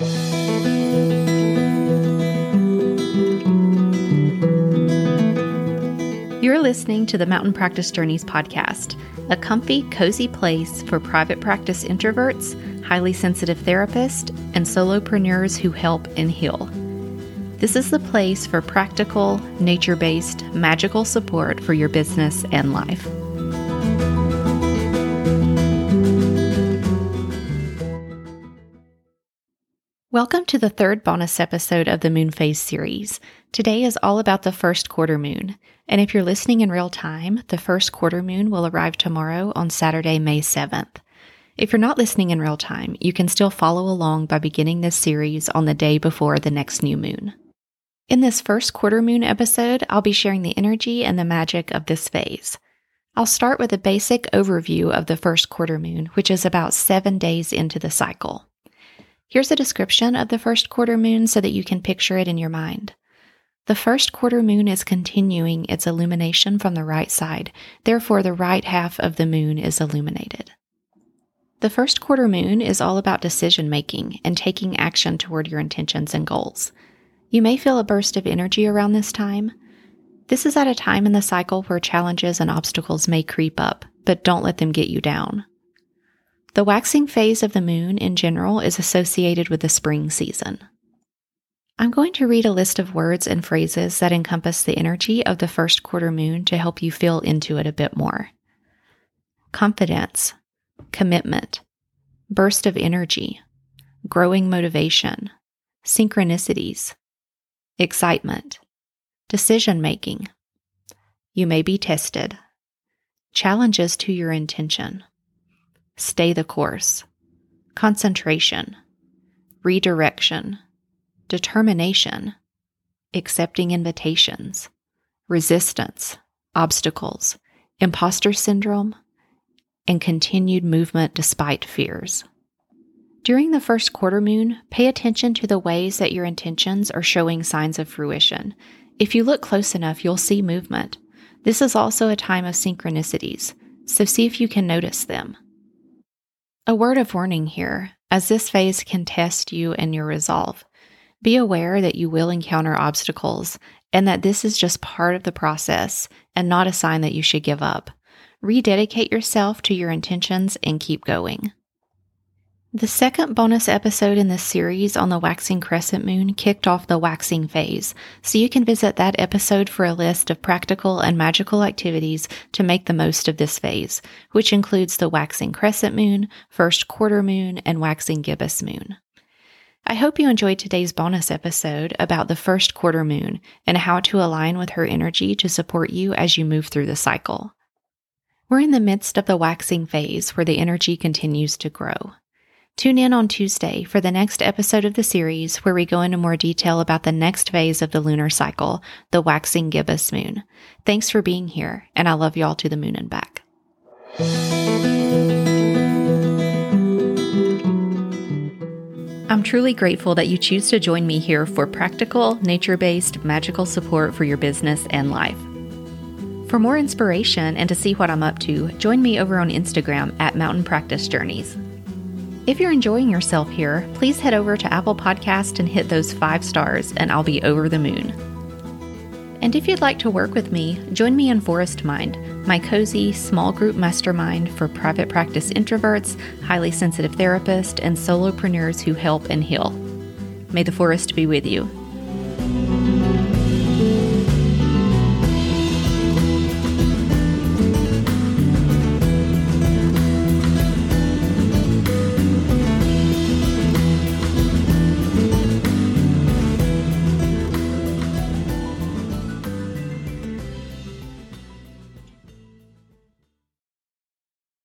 You're listening to the Mountain Practice Journeys podcast, a comfy, cozy place for private practice introverts, highly sensitive therapists, and solopreneurs who help and heal. This is the place for practical, nature based, magical support for your business and life. Welcome to the third bonus episode of the Moon Phase series. Today is all about the first quarter moon. And if you're listening in real time, the first quarter moon will arrive tomorrow on Saturday, May 7th. If you're not listening in real time, you can still follow along by beginning this series on the day before the next new moon. In this first quarter moon episode, I'll be sharing the energy and the magic of this phase. I'll start with a basic overview of the first quarter moon, which is about seven days into the cycle. Here's a description of the first quarter moon so that you can picture it in your mind. The first quarter moon is continuing its illumination from the right side, therefore, the right half of the moon is illuminated. The first quarter moon is all about decision making and taking action toward your intentions and goals. You may feel a burst of energy around this time. This is at a time in the cycle where challenges and obstacles may creep up, but don't let them get you down. The waxing phase of the moon in general is associated with the spring season. I'm going to read a list of words and phrases that encompass the energy of the first quarter moon to help you feel into it a bit more. Confidence, commitment, burst of energy, growing motivation, synchronicities, excitement, decision making. You may be tested, challenges to your intention, stay the course, concentration, redirection, determination, accepting invitations, resistance, obstacles, imposter syndrome, and continued movement despite fears. During the first quarter moon, pay attention to the ways that your intentions are showing signs of fruition. If you look close enough, you'll see movement. This is also a time of synchronicities, so see if you can notice them. A word of warning here, as this phase can test you and your resolve. Be aware that you will encounter obstacles and that this is just part of the process and not a sign that you should give up. Rededicate yourself to your intentions and keep going. The second bonus episode in this series on the waxing crescent moon kicked off the waxing phase, so you can visit that episode for a list of practical and magical activities to make the most of this phase, which includes the waxing crescent moon, first quarter moon, and waxing gibbous moon. I hope you enjoyed today's bonus episode about the first quarter moon and how to align with her energy to support you as you move through the cycle. We're in the midst of the waxing phase where the energy continues to grow. Tune in on Tuesday for the next episode of the series where we go into more detail about the next phase of the lunar cycle, the waxing gibbous moon. Thanks for being here, and I love y'all to the moon and back. I'm truly grateful that you choose to join me here for practical, nature based, magical support for your business and life. For more inspiration and to see what I'm up to, join me over on Instagram at Mountain Practice Journeys. If you're enjoying yourself here, please head over to Apple Podcast and hit those five stars, and I'll be over the moon. And if you'd like to work with me, join me in Forest Mind, my cozy, small group mastermind for private practice introverts, highly sensitive therapists, and solopreneurs who help and heal. May the forest be with you.